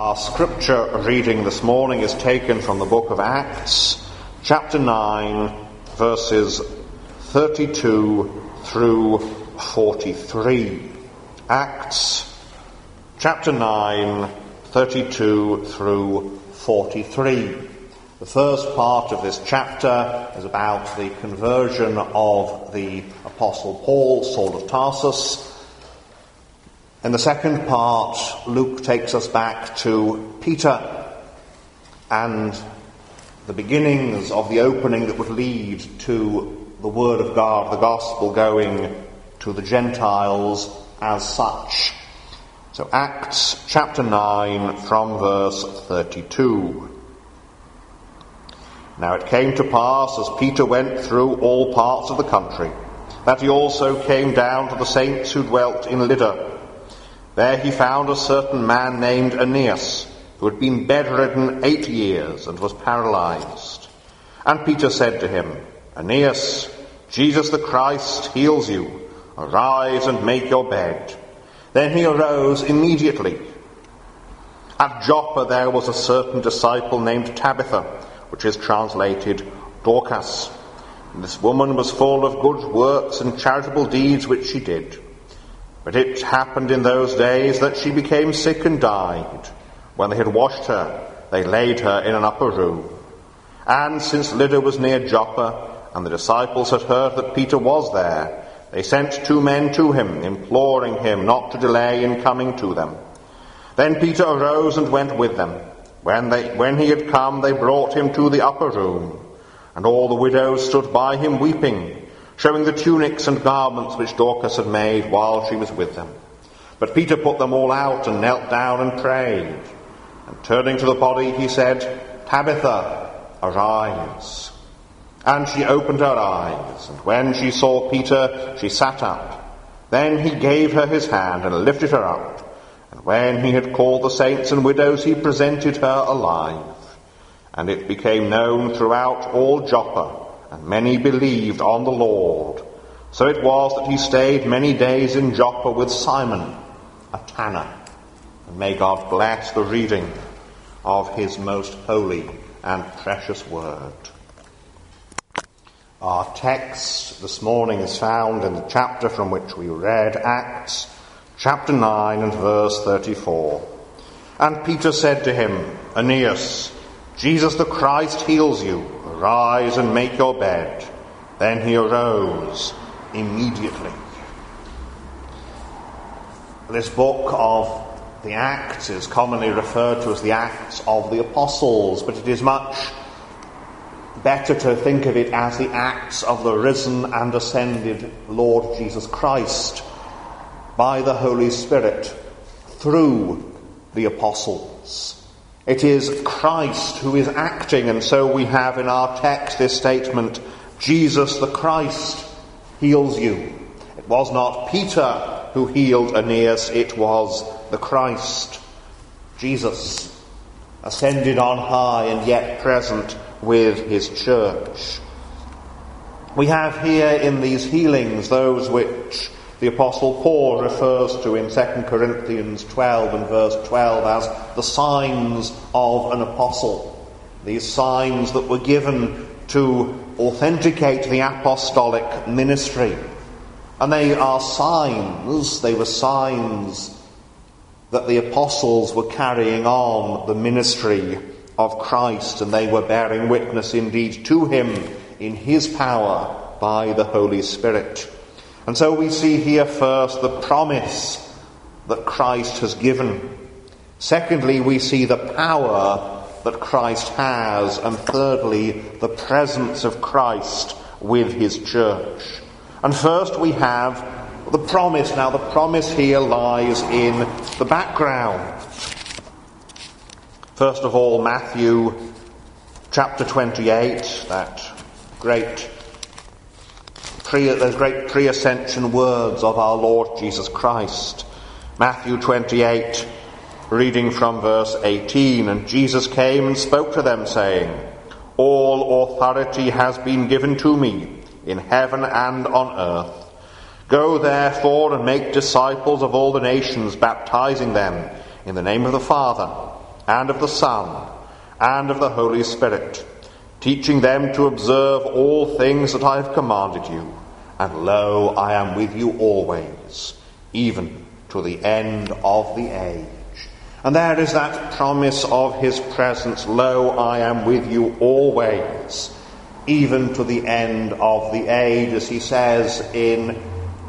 Our scripture reading this morning is taken from the book of Acts, chapter 9, verses 32 through 43. Acts, chapter 9, 32 through 43. The first part of this chapter is about the conversion of the Apostle Paul, Saul of Tarsus, in the second part, Luke takes us back to Peter and the beginnings of the opening that would lead to the Word of God, the Gospel going to the Gentiles as such. So Acts chapter 9 from verse 32. Now it came to pass as Peter went through all parts of the country that he also came down to the saints who dwelt in Lydda there he found a certain man named Aeneas, who had been bedridden eight years and was paralyzed. And Peter said to him, Aeneas, Jesus the Christ heals you. Arise and make your bed. Then he arose immediately. At Joppa there was a certain disciple named Tabitha, which is translated Dorcas. And this woman was full of good works and charitable deeds which she did. But it happened in those days that she became sick and died. When they had washed her, they laid her in an upper room. And since Lydda was near Joppa, and the disciples had heard that Peter was there, they sent two men to him, imploring him not to delay in coming to them. Then Peter arose and went with them. When, they, when he had come, they brought him to the upper room, and all the widows stood by him weeping showing the tunics and garments which Dorcas had made while she was with them. But Peter put them all out and knelt down and prayed. And turning to the body, he said, Tabitha, arise. And she opened her eyes, and when she saw Peter, she sat up. Then he gave her his hand and lifted her up. And when he had called the saints and widows, he presented her alive. And it became known throughout all Joppa and many believed on the Lord. So it was that he stayed many days in Joppa with Simon, a tanner. And may God bless the reading of his most holy and precious word. Our text this morning is found in the chapter from which we read, Acts chapter 9 and verse 34. And Peter said to him, Aeneas, Jesus the Christ heals you. Arise and make your bed. Then he arose immediately. This book of the Acts is commonly referred to as the Acts of the Apostles, but it is much better to think of it as the Acts of the risen and ascended Lord Jesus Christ by the Holy Spirit through the Apostles. It is Christ who is acting, and so we have in our text this statement Jesus the Christ heals you. It was not Peter who healed Aeneas, it was the Christ, Jesus, ascended on high and yet present with his church. We have here in these healings those which the Apostle Paul refers to in 2 Corinthians 12 and verse 12 as the signs of an apostle. These signs that were given to authenticate the apostolic ministry. And they are signs, they were signs that the apostles were carrying on the ministry of Christ and they were bearing witness indeed to him in his power by the Holy Spirit. And so we see here first the promise that Christ has given. Secondly, we see the power that Christ has. And thirdly, the presence of Christ with his church. And first we have the promise. Now, the promise here lies in the background. First of all, Matthew chapter 28, that great pre, those great pre ascension words of our Lord Jesus Christ. Matthew 28, reading from verse 18. And Jesus came and spoke to them, saying, All authority has been given to me in heaven and on earth. Go therefore and make disciples of all the nations, baptizing them in the name of the Father, and of the Son, and of the Holy Spirit, teaching them to observe all things that I have commanded you. And lo, I am with you always, even to the end of the age. And there is that promise of his presence Lo, I am with you always, even to the end of the age, as he says in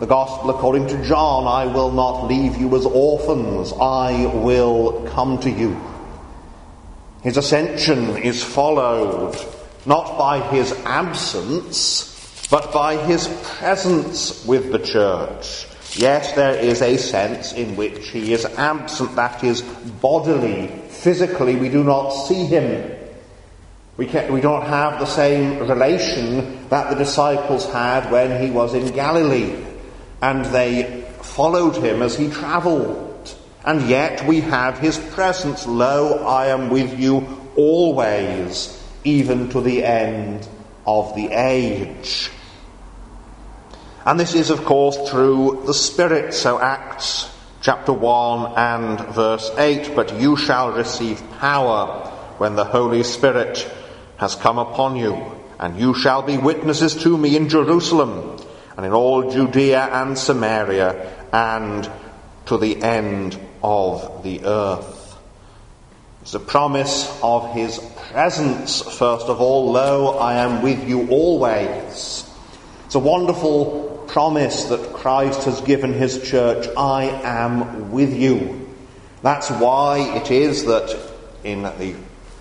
the Gospel according to John I will not leave you as orphans, I will come to you. His ascension is followed not by his absence, but by his presence with the church. Yes, there is a sense in which he is absent, that is, bodily, physically, we do not see him. We, can, we don't have the same relation that the disciples had when he was in Galilee, and they followed him as he travelled. And yet we have his presence. Lo, I am with you always, even to the end of the age. And this is, of course, through the Spirit. So, Acts chapter 1 and verse 8 But you shall receive power when the Holy Spirit has come upon you, and you shall be witnesses to me in Jerusalem, and in all Judea and Samaria, and to the end of the earth. It's a promise of his presence, first of all. Lo, I am with you always. It's a wonderful promise that Christ has given his church I am with you. That's why it is that in the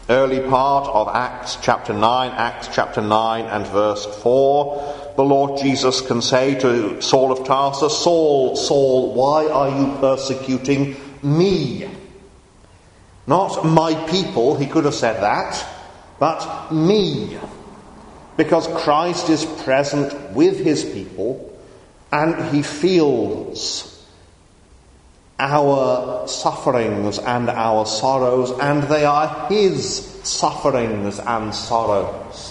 early part of Acts chapter 9, Acts chapter 9 and verse 4, the Lord Jesus can say to Saul of Tarsus, Saul, Saul, why are you persecuting me? Not my people, he could have said that, but me. Because Christ is present with his people and he feels our sufferings and our sorrows, and they are his sufferings and sorrows.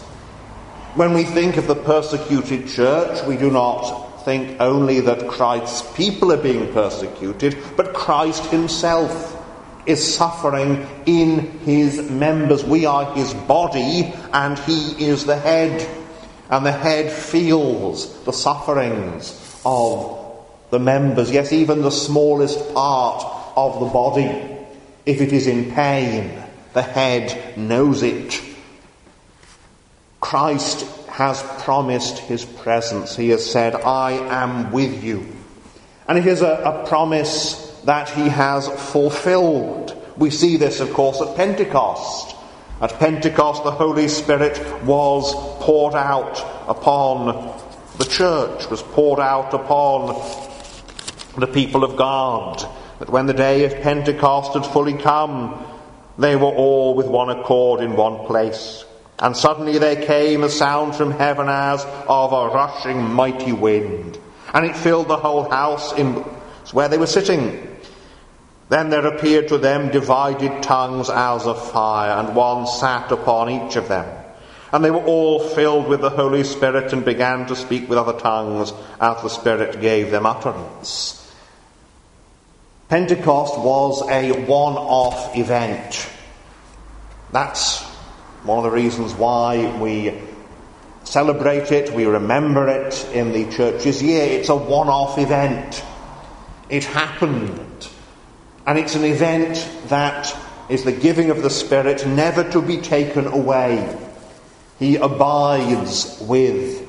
When we think of the persecuted church, we do not think only that Christ's people are being persecuted, but Christ himself is suffering in his members. We are his body, and he is the head. And the head feels the sufferings of the members, yes, even the smallest part of the body. If it is in pain, the head knows it. Christ has promised his presence. He has said, I am with you. And it is a, a promise that he has fulfilled. We see this, of course, at Pentecost. At Pentecost, the Holy Spirit was poured out upon the church was poured out upon the people of God, that when the day of Pentecost had fully come, they were all with one accord in one place. And suddenly there came a sound from heaven as of a rushing mighty wind, and it filled the whole house in where they were sitting. Then there appeared to them divided tongues as of fire, and one sat upon each of them. And they were all filled with the Holy Spirit and began to speak with other tongues as the Spirit gave them utterance. Pentecost was a one off event. That's one of the reasons why we celebrate it, we remember it in the church's year. It's a one off event. It happened. And it's an event that is the giving of the Spirit never to be taken away. He abides with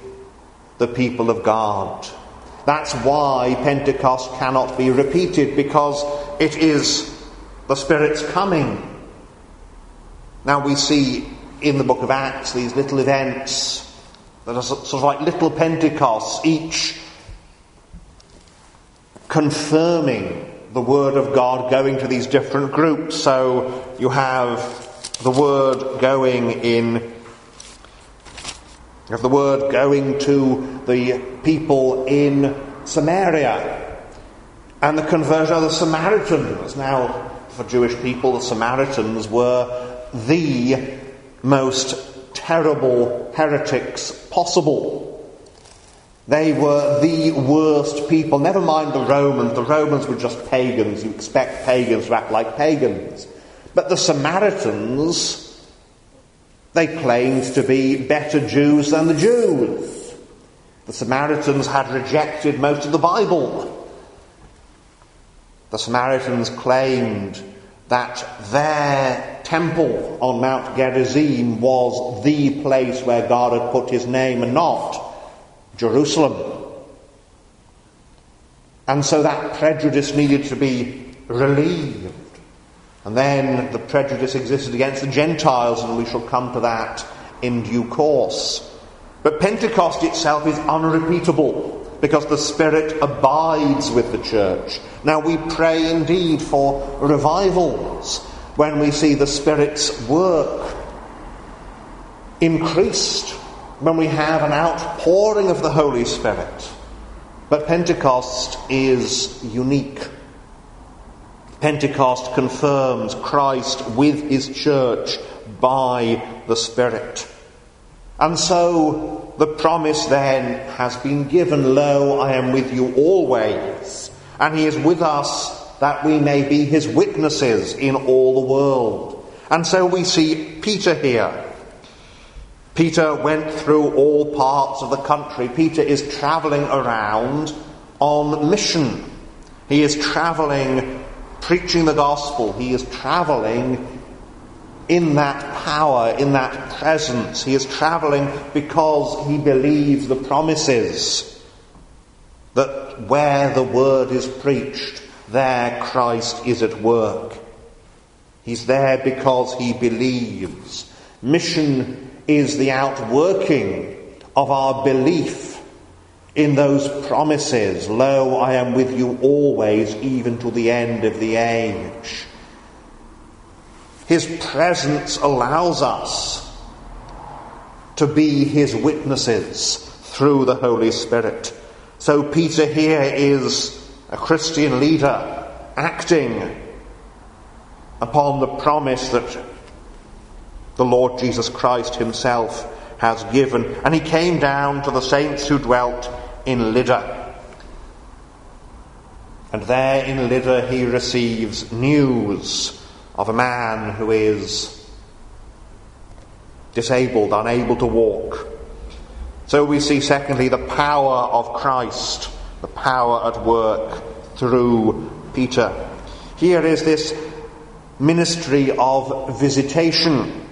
the people of God. That's why Pentecost cannot be repeated, because it is the Spirit's coming. Now we see in the book of Acts these little events that are sort of like little Pentecosts, each confirming the Word of God going to these different groups. So you have the Word going in of the word going to the people in Samaria and the conversion of the Samaritans. Now, for Jewish people, the Samaritans were the most terrible heretics possible. They were the worst people. Never mind the Romans. The Romans were just pagans. You expect pagans to act like pagans. But the Samaritans, they claimed to be better Jews than the Jews. The Samaritans had rejected most of the Bible. The Samaritans claimed that their temple on Mount Gerizim was the place where God had put his name and not Jerusalem. And so that prejudice needed to be relieved. And then the prejudice existed against the Gentiles, and we shall come to that in due course. But Pentecost itself is unrepeatable because the Spirit abides with the church. Now we pray indeed for revivals when we see the Spirit's work increased, when we have an outpouring of the Holy Spirit. But Pentecost is unique. Pentecost confirms Christ with his church by the Spirit. And so the promise then has been given Lo, I am with you always. And he is with us that we may be his witnesses in all the world. And so we see Peter here. Peter went through all parts of the country. Peter is travelling around on mission. He is travelling preaching the gospel. He is travelling in that power, in that presence. He is travelling because he believes the promises that where the word is preached, there Christ is at work. He's there because he believes. Mission is the outworking of our belief in those promises, Lo, I am with you always, even to the end of the age. His presence allows us to be his witnesses through the Holy Spirit. So Peter here is a Christian leader acting upon the promise that the Lord Jesus Christ himself has given. And he came down to the saints who dwelt in Lydda. And there in Lydda he receives news of a man who is disabled, unable to walk. So we see, secondly, the power of Christ, the power at work through Peter. Here is this ministry of visitation.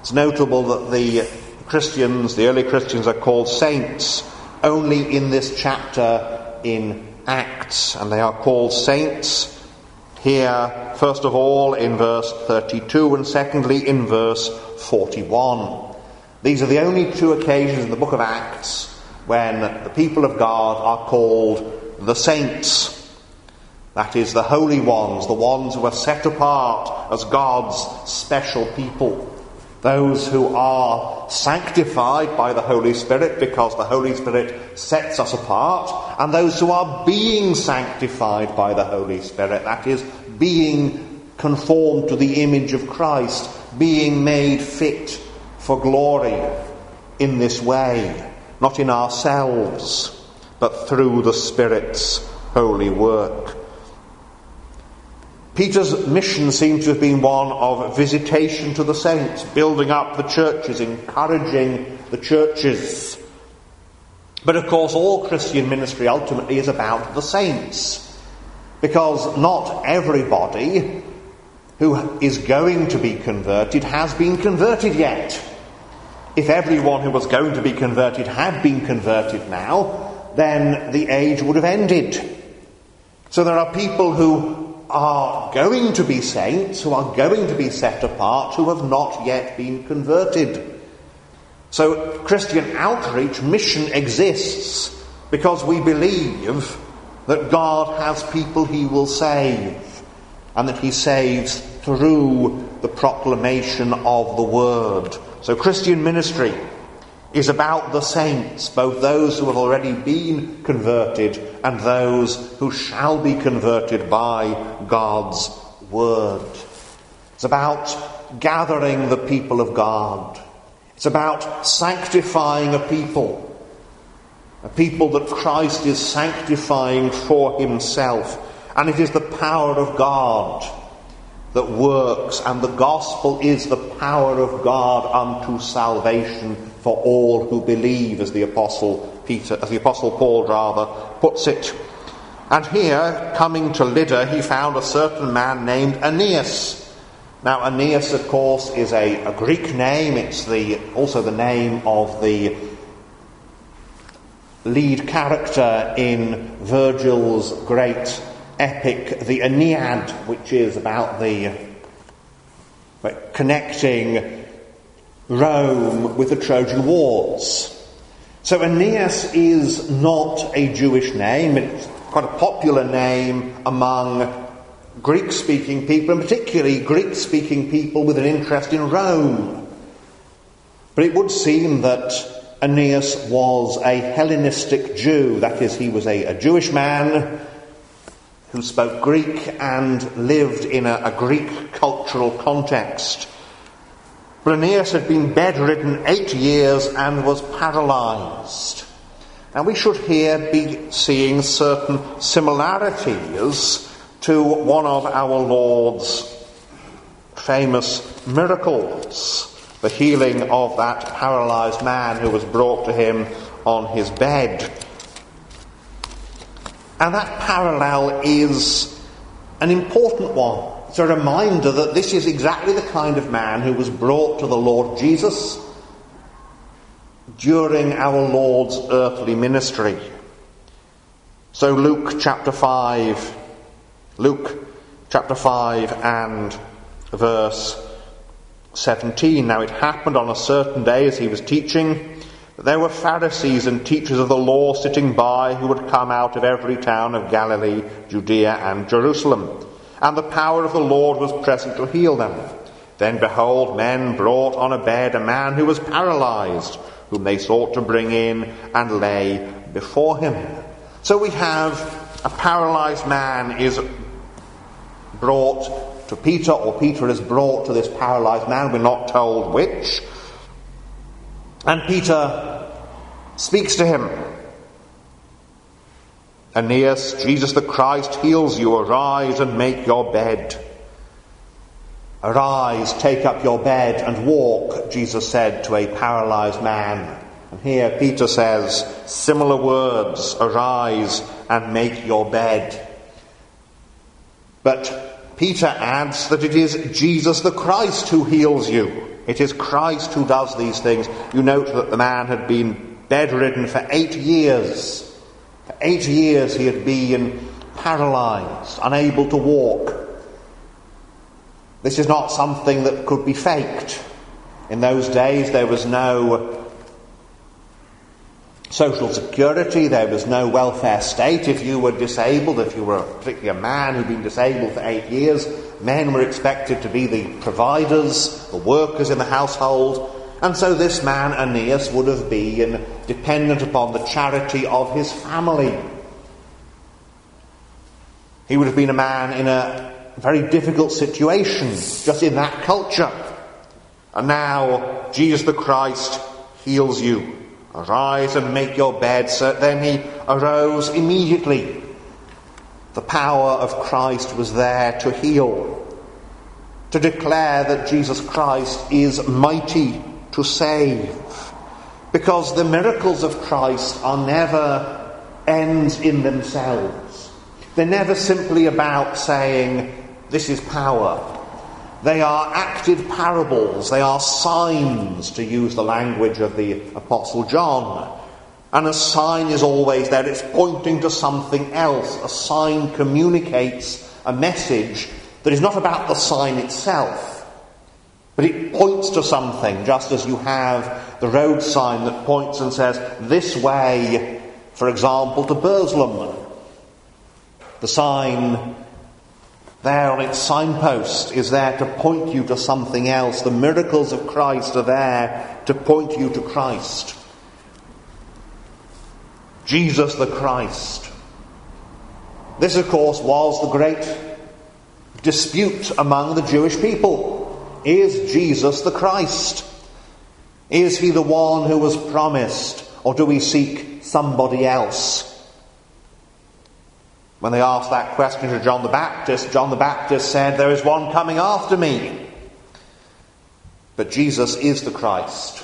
It's notable that the Christians, the early Christians, are called saints only in this chapter in Acts, and they are called saints here, first of all, in verse 32, and secondly, in verse 41. These are the only two occasions in the book of Acts when the people of God are called the saints. That is, the holy ones, the ones who are set apart as God's special people those who are sanctified by the Holy Spirit because the Holy Spirit sets us apart, and those who are being sanctified by the Holy Spirit, that is, being conformed to the image of Christ, being made fit for glory in this way, not in ourselves, but through the Spirit's holy work. Peter's mission seems to have been one of visitation to the saints, building up the churches, encouraging the churches. But of course, all Christian ministry ultimately is about the saints. Because not everybody who is going to be converted has been converted yet. If everyone who was going to be converted had been converted now, then the age would have ended. So there are people who are going to be saints, who are going to be set apart, who have not yet been converted. So Christian outreach mission exists because we believe that God has people he will save and that he saves through the proclamation of the word. So Christian ministry is about the saints, both those who have already been converted and those who shall be converted by God's word. It's about gathering the people of God. It's about sanctifying a people, a people that Christ is sanctifying for himself. And it is the power of God that works, and the gospel is the power of God unto salvation for all who believe, as the apostle Peter, as the apostle Paul rather puts it. And here, coming to Lydda, he found a certain man named Aeneas. Now, Aeneas, of course, is a, a Greek name. It's the, also the name of the lead character in Virgil's great epic, the Aeneid, which is about the uh, connecting Rome with the Trojan Wars. So Aeneas is not a Jewish name. It's quite a popular name among Greek speaking people, and particularly Greek speaking people with an interest in Rome. But it would seem that Aeneas was a Hellenistic Jew, that is, he was a, a Jewish man who spoke Greek and lived in a, a Greek cultural context. But had been bedridden eight years and was paralyzed. And we should here be seeing certain similarities to one of our Lord's famous miracles the healing of that paralyzed man who was brought to him on his bed. And that parallel is an important one. It's a reminder that this is exactly the kind of man who was brought to the Lord Jesus during our Lord's earthly ministry. So, Luke chapter 5, Luke chapter 5 and verse 17. Now it happened on a certain day as he was teaching there were Pharisees and teachers of the law sitting by who had come out of every town of Galilee, Judea, and Jerusalem. And the power of the Lord was present to heal them. Then behold, men brought on a bed a man who was paralyzed, whom they sought to bring in and lay before him. So we have a paralyzed man is brought to Peter, or Peter is brought to this paralyzed man. We're not told which. And Peter speaks to him. Aeneas, Jesus the Christ heals you. Arise and make your bed. Arise, take up your bed and walk, Jesus said to a paralyzed man. And here Peter says similar words Arise and make your bed. But Peter adds that it is Jesus the Christ who heals you. It is Christ who does these things. You note that the man had been bedridden for eight years. For eight years he had been paralyzed, unable to walk. This is not something that could be faked. In those days there was no social security, there was no welfare state. If you were disabled, if you were particularly a man who'd been disabled for eight years, men were expected to be the providers, the workers in the household. And so this man, Aeneas, would have been dependent upon the charity of his family. He would have been a man in a very difficult situation, just in that culture. And now, Jesus the Christ heals you. Arise and make your bed. So then he arose immediately. The power of Christ was there to heal, to declare that Jesus Christ is mighty to save. Because the miracles of Christ are never ends in themselves. They're never simply about saying, This is power. They are active parables, they are signs, to use the language of the Apostle John. And a sign is always there, it's pointing to something else. A sign communicates a message that is not about the sign itself, but it points to something, just as you have the road sign that points and says, This way, for example, to Burslem. The sign there on its signpost is there to point you to something else. The miracles of Christ are there to point you to Christ. Jesus the Christ. This, of course, was the great dispute among the Jewish people. Is Jesus the Christ? Is he the one who was promised? Or do we seek somebody else? When they asked that question to John the Baptist, John the Baptist said, There is one coming after me. But Jesus is the Christ.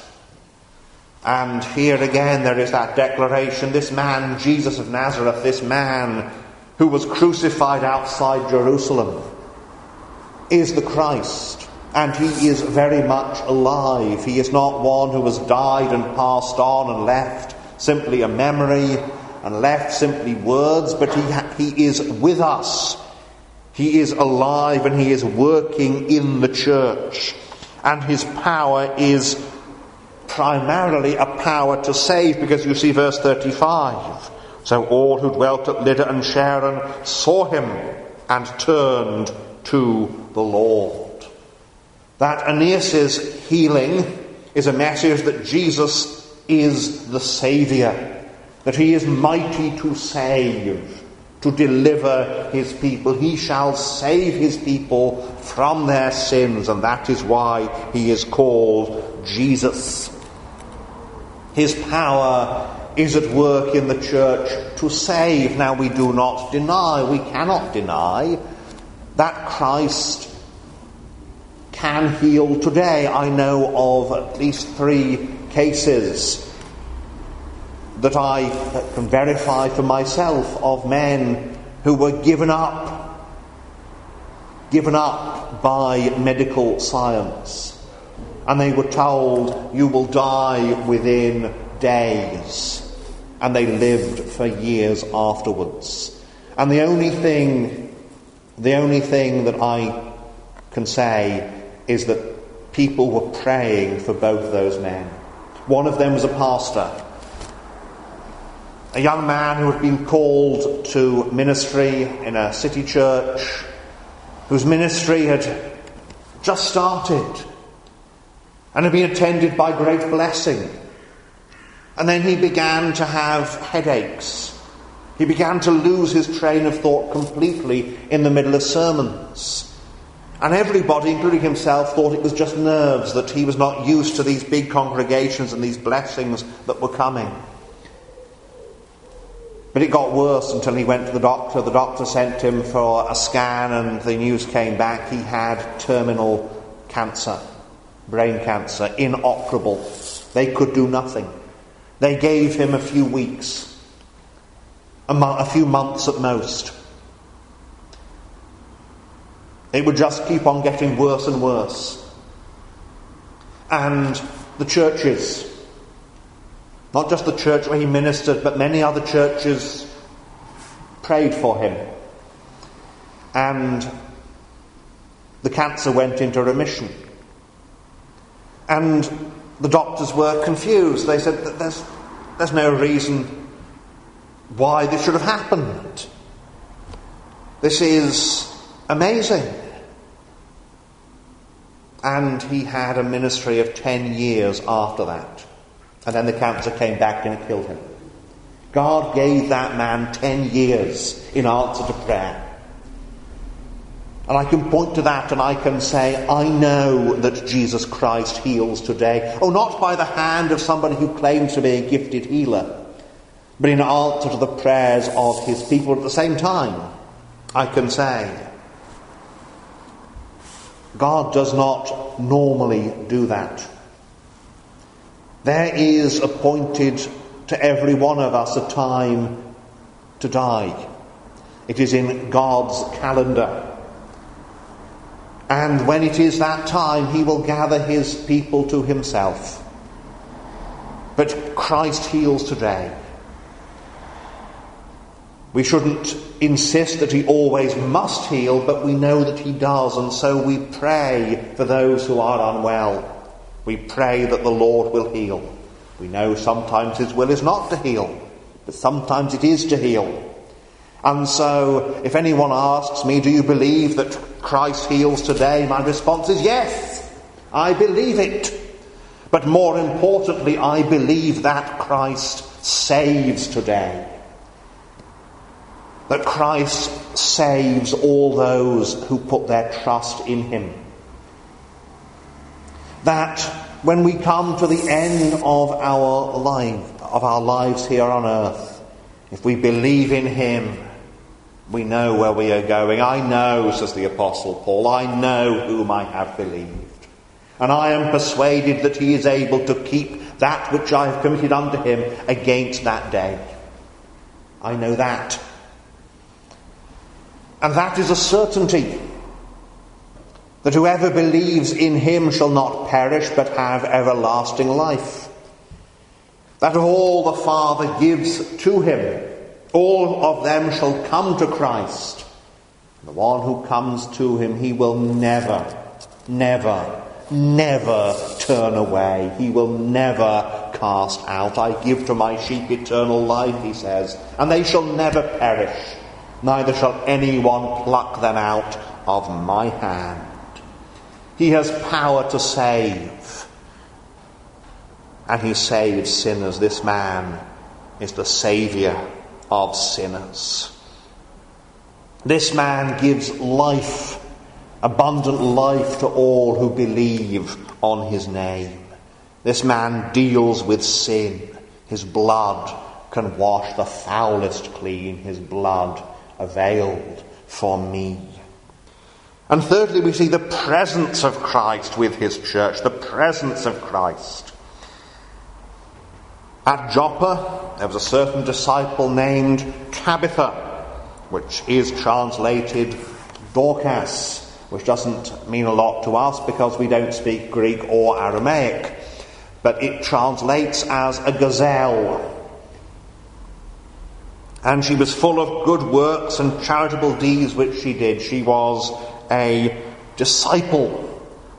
And here again there is that declaration this man, Jesus of Nazareth, this man who was crucified outside Jerusalem, is the Christ. And he is very much alive. He is not one who has died and passed on and left simply a memory and left simply words, but he, ha- he is with us. He is alive and he is working in the church. And his power is primarily a power to save, because you see verse 35. So all who dwelt at Lydda and Sharon saw him and turned to the Lord. That Aeneas' healing is a message that Jesus is the Saviour, that he is mighty to save, to deliver his people. He shall save his people from their sins, and that is why he is called Jesus. His power is at work in the church to save. Now, we do not deny, we cannot deny that Christ can heal today. I know of at least three cases that I can verify for myself of men who were given up, given up by medical science. And they were told, You will die within days. And they lived for years afterwards. And the only thing, the only thing that I can say is that people were praying for both those men. One of them was a pastor. A young man who had been called to ministry in a city church, whose ministry had just started and had been attended by great blessing. And then he began to have headaches. He began to lose his train of thought completely in the middle of sermons. And everybody, including himself, thought it was just nerves, that he was not used to these big congregations and these blessings that were coming. But it got worse until he went to the doctor. The doctor sent him for a scan, and the news came back he had terminal cancer, brain cancer, inoperable. They could do nothing. They gave him a few weeks, a, mo- a few months at most. It would just keep on getting worse and worse. And the churches, not just the church where he ministered, but many other churches prayed for him. And the cancer went into remission. And the doctors were confused. They said that there's, there's no reason why this should have happened. This is amazing. And he had a ministry of 10 years after that. And then the cancer came back and it killed him. God gave that man 10 years in answer to prayer. And I can point to that and I can say, I know that Jesus Christ heals today. Oh, not by the hand of somebody who claims to be a gifted healer, but in answer to the prayers of his people. At the same time, I can say, God does not normally do that. There is appointed to every one of us a time to die. It is in God's calendar. And when it is that time, He will gather His people to Himself. But Christ heals today. We shouldn't insist that he always must heal, but we know that he does, and so we pray for those who are unwell. We pray that the Lord will heal. We know sometimes his will is not to heal, but sometimes it is to heal. And so, if anyone asks me, Do you believe that Christ heals today? My response is yes, I believe it. But more importantly, I believe that Christ saves today that Christ saves all those who put their trust in him. That when we come to the end of our life, of our lives here on earth, if we believe in him, We know where we are going. I know, says the Apostle Paul, I know whom I have believed. And I am persuaded that he is able to keep that which I have committed unto him against that day. I know that. And that is a certainty that whoever believes in him shall not perish but have everlasting life. That all the Father gives to him, all of them shall come to Christ. The one who comes to him, he will never, never, never turn away. He will never cast out. I give to my sheep eternal life, he says, and they shall never perish, neither shall anyone pluck them out of my hand. He has power to save. And he saves sinners. This man is the Saviour of sinners. This man gives life, abundant life to all who believe on his name. This man deals with sin. His blood can wash the foulest clean. His blood availed for me. And thirdly, we see the presence of Christ with his church, the presence of Christ. At Joppa, there was a certain disciple named Tabitha, which is translated Dorcas, which doesn't mean a lot to us because we don't speak Greek or Aramaic, but it translates as a gazelle. And she was full of good works and charitable deeds which she did. She was a disciple,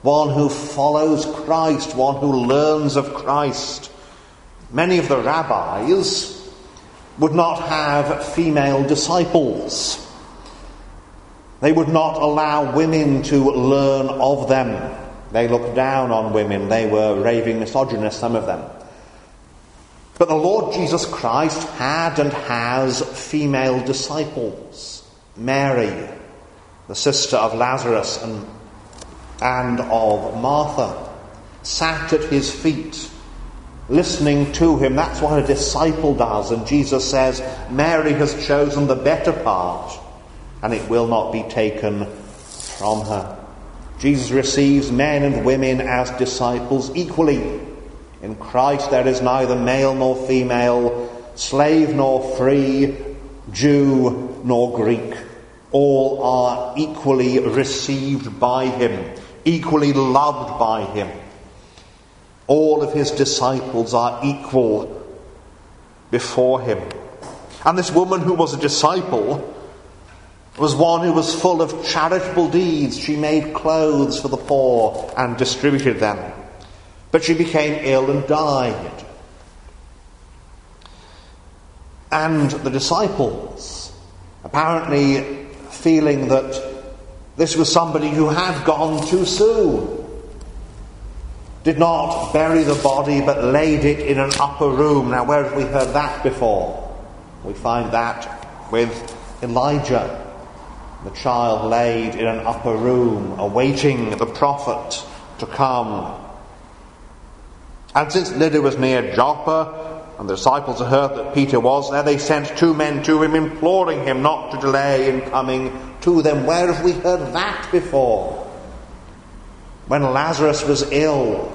one who follows Christ, one who learns of Christ. Many of the rabbis would not have female disciples. They would not allow women to learn of them. They looked down on women. They were raving misogynists, some of them. But the Lord Jesus Christ had and has female disciples. Mary, the sister of Lazarus and, and of Martha, sat at his feet, listening to him. That's what a disciple does. And Jesus says, Mary has chosen the better part, and it will not be taken from her. Jesus receives men and women as disciples equally. In Christ there is neither male nor female, slave nor free, Jew nor Greek all are equally received by him, equally loved by him. All of his disciples are equal before him. And this woman who was a disciple was one who was full of charitable deeds. She made clothes for the poor and distributed them. But she became ill and died. And the disciples apparently feeling that this was somebody who had gone too soon. Did not bury the body but laid it in an upper room. Now, where have we heard that before? We find that with Elijah. The child laid in an upper room, awaiting the prophet to come. And since Lydda was near Joppa, and the disciples heard that Peter was there. They sent two men to him, imploring him not to delay in coming to them. Where have we heard that before? When Lazarus was ill,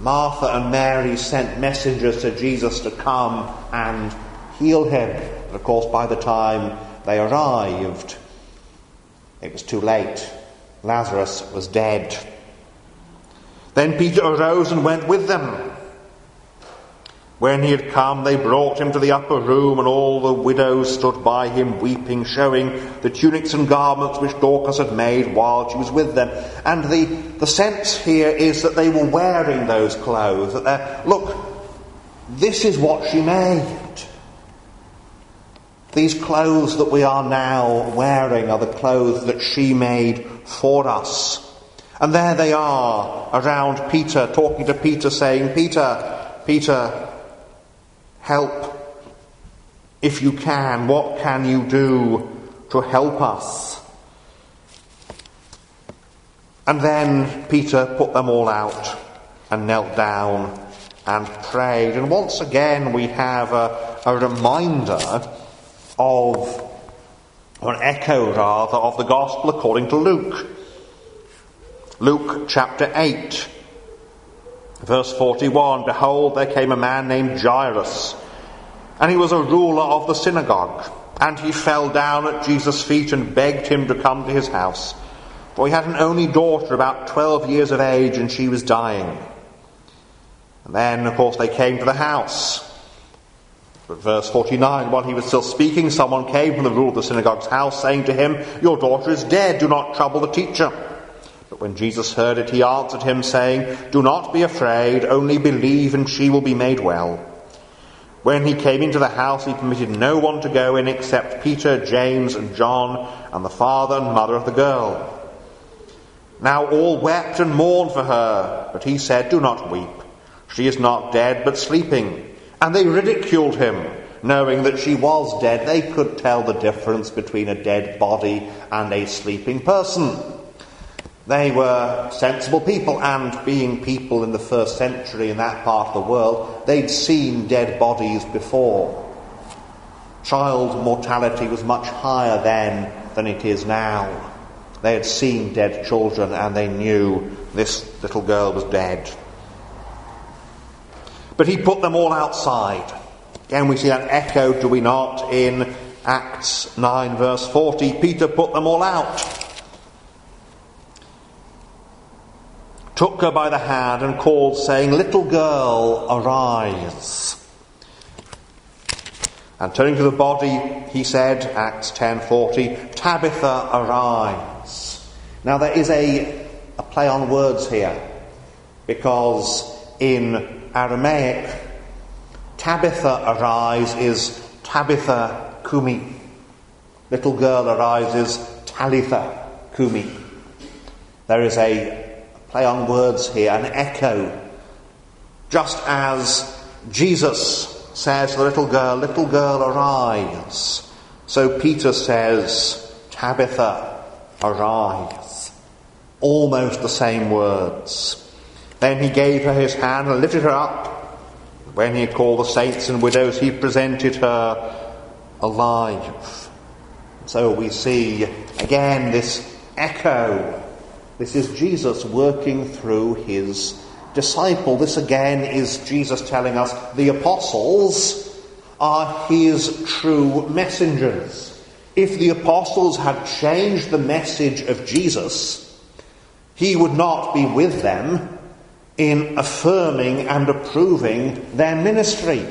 Martha and Mary sent messengers to Jesus to come and heal him. But of course, by the time they arrived, it was too late. Lazarus was dead. Then Peter arose and went with them. When he had come, they brought him to the upper room, and all the widows stood by him, weeping, showing the tunics and garments which Dorcas had made while she was with them. And the, the sense here is that they were wearing those clothes. That they're, look, this is what she made. These clothes that we are now wearing are the clothes that she made for us. And there they are around Peter, talking to Peter, saying, Peter, Peter, Help if you can. What can you do to help us? And then Peter put them all out and knelt down and prayed. And once again, we have a, a reminder of or an echo rather, of the Gospel according to Luke. Luke chapter 8, verse 41 Behold, there came a man named Jairus, and he was a ruler of the synagogue. And he fell down at Jesus' feet and begged him to come to his house. For he had an only daughter about 12 years of age, and she was dying. And then, of course, they came to the house. But verse 49, while he was still speaking, someone came from the ruler of the synagogue's house, saying to him, Your daughter is dead, do not trouble the teacher. When Jesus heard it, he answered him, saying, Do not be afraid, only believe, and she will be made well. When he came into the house, he permitted no one to go in except Peter, James, and John, and the father and mother of the girl. Now all wept and mourned for her, but he said, Do not weep. She is not dead, but sleeping. And they ridiculed him, knowing that she was dead. They could tell the difference between a dead body and a sleeping person. They were sensible people, and being people in the first century in that part of the world, they'd seen dead bodies before. Child mortality was much higher then than it is now. They had seen dead children and they knew this little girl was dead. But he put them all outside. Again, we see that echo, do we not, in Acts 9, verse 40. Peter put them all out. Took her by the hand and called, saying, Little girl, arise. And turning to the body, he said, Acts 10:40, Tabitha, arise. Now there is a, a play on words here, because in Aramaic, Tabitha arise is Tabitha kumi. Little girl arises Talitha kumi. There is a play on words here, an echo. Just as Jesus says to the little girl, Little girl, arise. So Peter says, Tabitha, arise. Almost the same words. Then he gave her his hand and lifted her up. When he called the saints and widows, he presented her alive. So we see again this echo. This is Jesus working through his disciple. This again is Jesus telling us the apostles are his true messengers. If the apostles had changed the message of Jesus, he would not be with them in affirming and approving their ministry.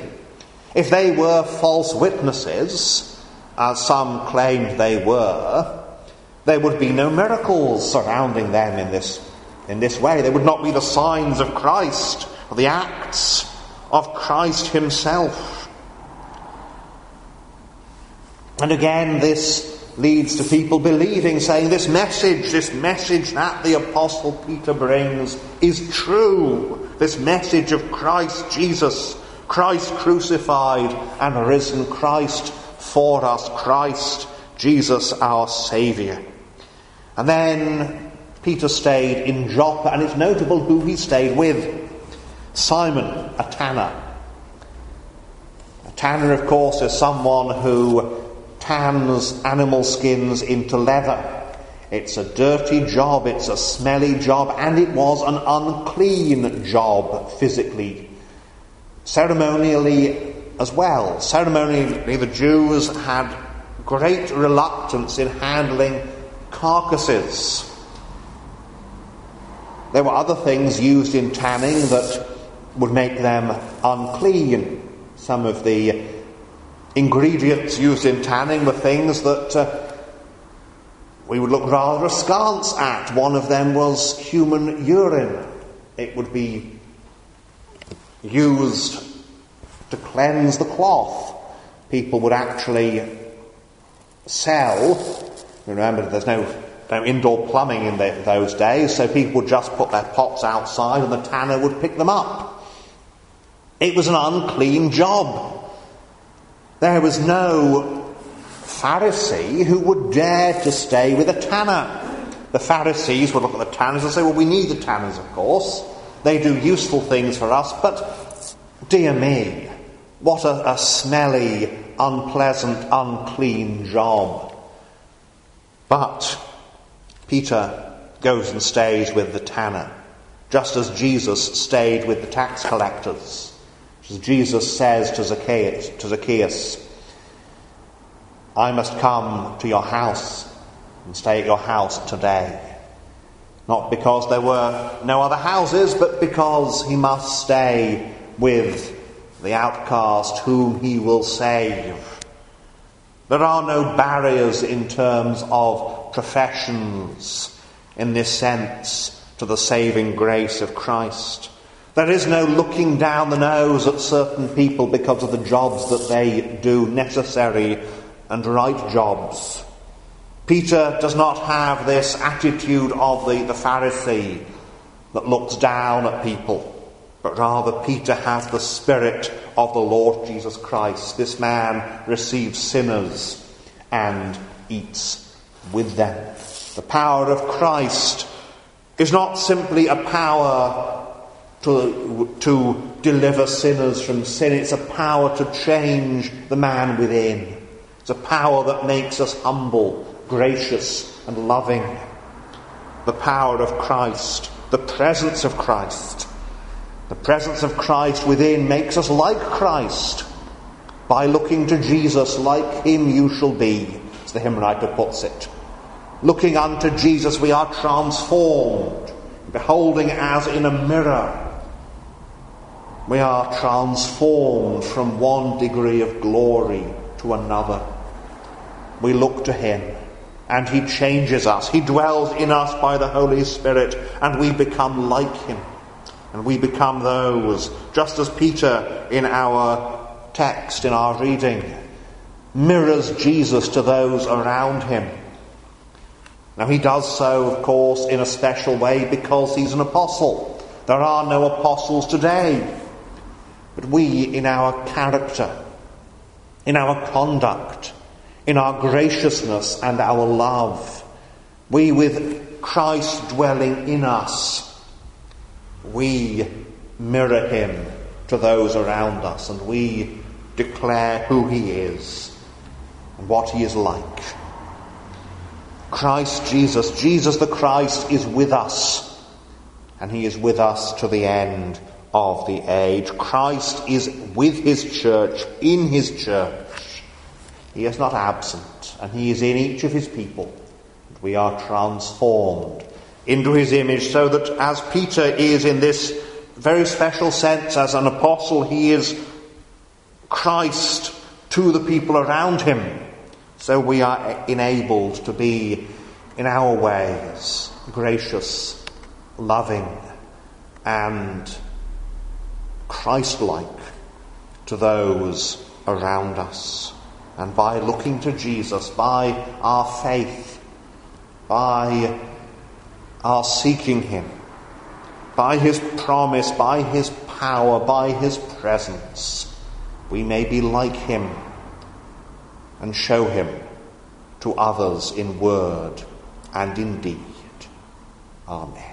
If they were false witnesses, as some claimed they were, there would be no miracles surrounding them in this, in this way. There would not be the signs of Christ, or the acts of Christ Himself. And again, this leads to people believing, saying, This message, this message that the Apostle Peter brings is true. This message of Christ Jesus, Christ crucified and risen, Christ for us, Christ Jesus our Saviour. And then Peter stayed in Joppa, and it's notable who he stayed with Simon, a tanner. A tanner, of course, is someone who tans animal skins into leather. It's a dirty job, it's a smelly job, and it was an unclean job physically. Ceremonially as well. Ceremonially, the Jews had great reluctance in handling carcasses. There were other things used in tanning that would make them unclean. Some of the ingredients used in tanning were things that uh, we would look rather askance at. One of them was human urine. It would be used to cleanse the cloth. People would actually sell. Remember, there's no, no indoor plumbing in the, those days, so people would just put their pots outside and the tanner would pick them up. It was an unclean job. There was no Pharisee who would dare to stay with a tanner. The Pharisees would look at the tanners and say, Well, we need the tanners, of course. They do useful things for us, but dear me, what a, a smelly, unpleasant, unclean job. But Peter goes and stays with the tanner, just as Jesus stayed with the tax collectors. As Jesus says to Zacchaeus, to Zacchaeus, I must come to your house and stay at your house today. Not because there were no other houses, but because he must stay with the outcast whom he will save. There are no barriers in terms of professions in this sense to the saving grace of Christ. There is no looking down the nose at certain people because of the jobs that they do, necessary and right jobs. Peter does not have this attitude of the, the Pharisee that looks down at people, but rather Peter has the spirit of the Lord Jesus Christ. This man receives sinners and eats with them. The power of Christ is not simply a power to, to deliver sinners from sin, it's a power to change the man within. It's a power that makes us humble gracious and loving. The power of Christ, the presence of Christ. The presence of Christ within makes us like Christ. By looking to Jesus, like him you shall be, as the hymn writer puts it. Looking unto Jesus, we are transformed, beholding as in a mirror. We are transformed from one degree of glory to another. We look to him and He changes us. He dwells in us by the Holy Spirit, and we become like Him. And we become those, just as Peter in our text, in our reading, mirrors Jesus to those around him. Now, he does so, of course, in a special way because he's an apostle. There are no apostles today. But we, in our character, in our conduct, in our graciousness and our love. We, with Christ dwelling in us, we mirror him to those around us and we declare who he is and what he is like. Christ Jesus, Jesus the Christ, is with us and he is with us to the end of the age. Christ is with his church, in his church. He is not absent, and He is in each of His people. We are transformed into His image so that as Peter is in this very special sense as an apostle, he is Christ to the people around him. So we are enabled to be, in our ways, gracious, loving, and Christ like to those around us and by looking to Jesus, by our faith, by our seeking Him, by His promise, by His power, by His presence, we may be like Him and show Him to others in word and in deed. Amen.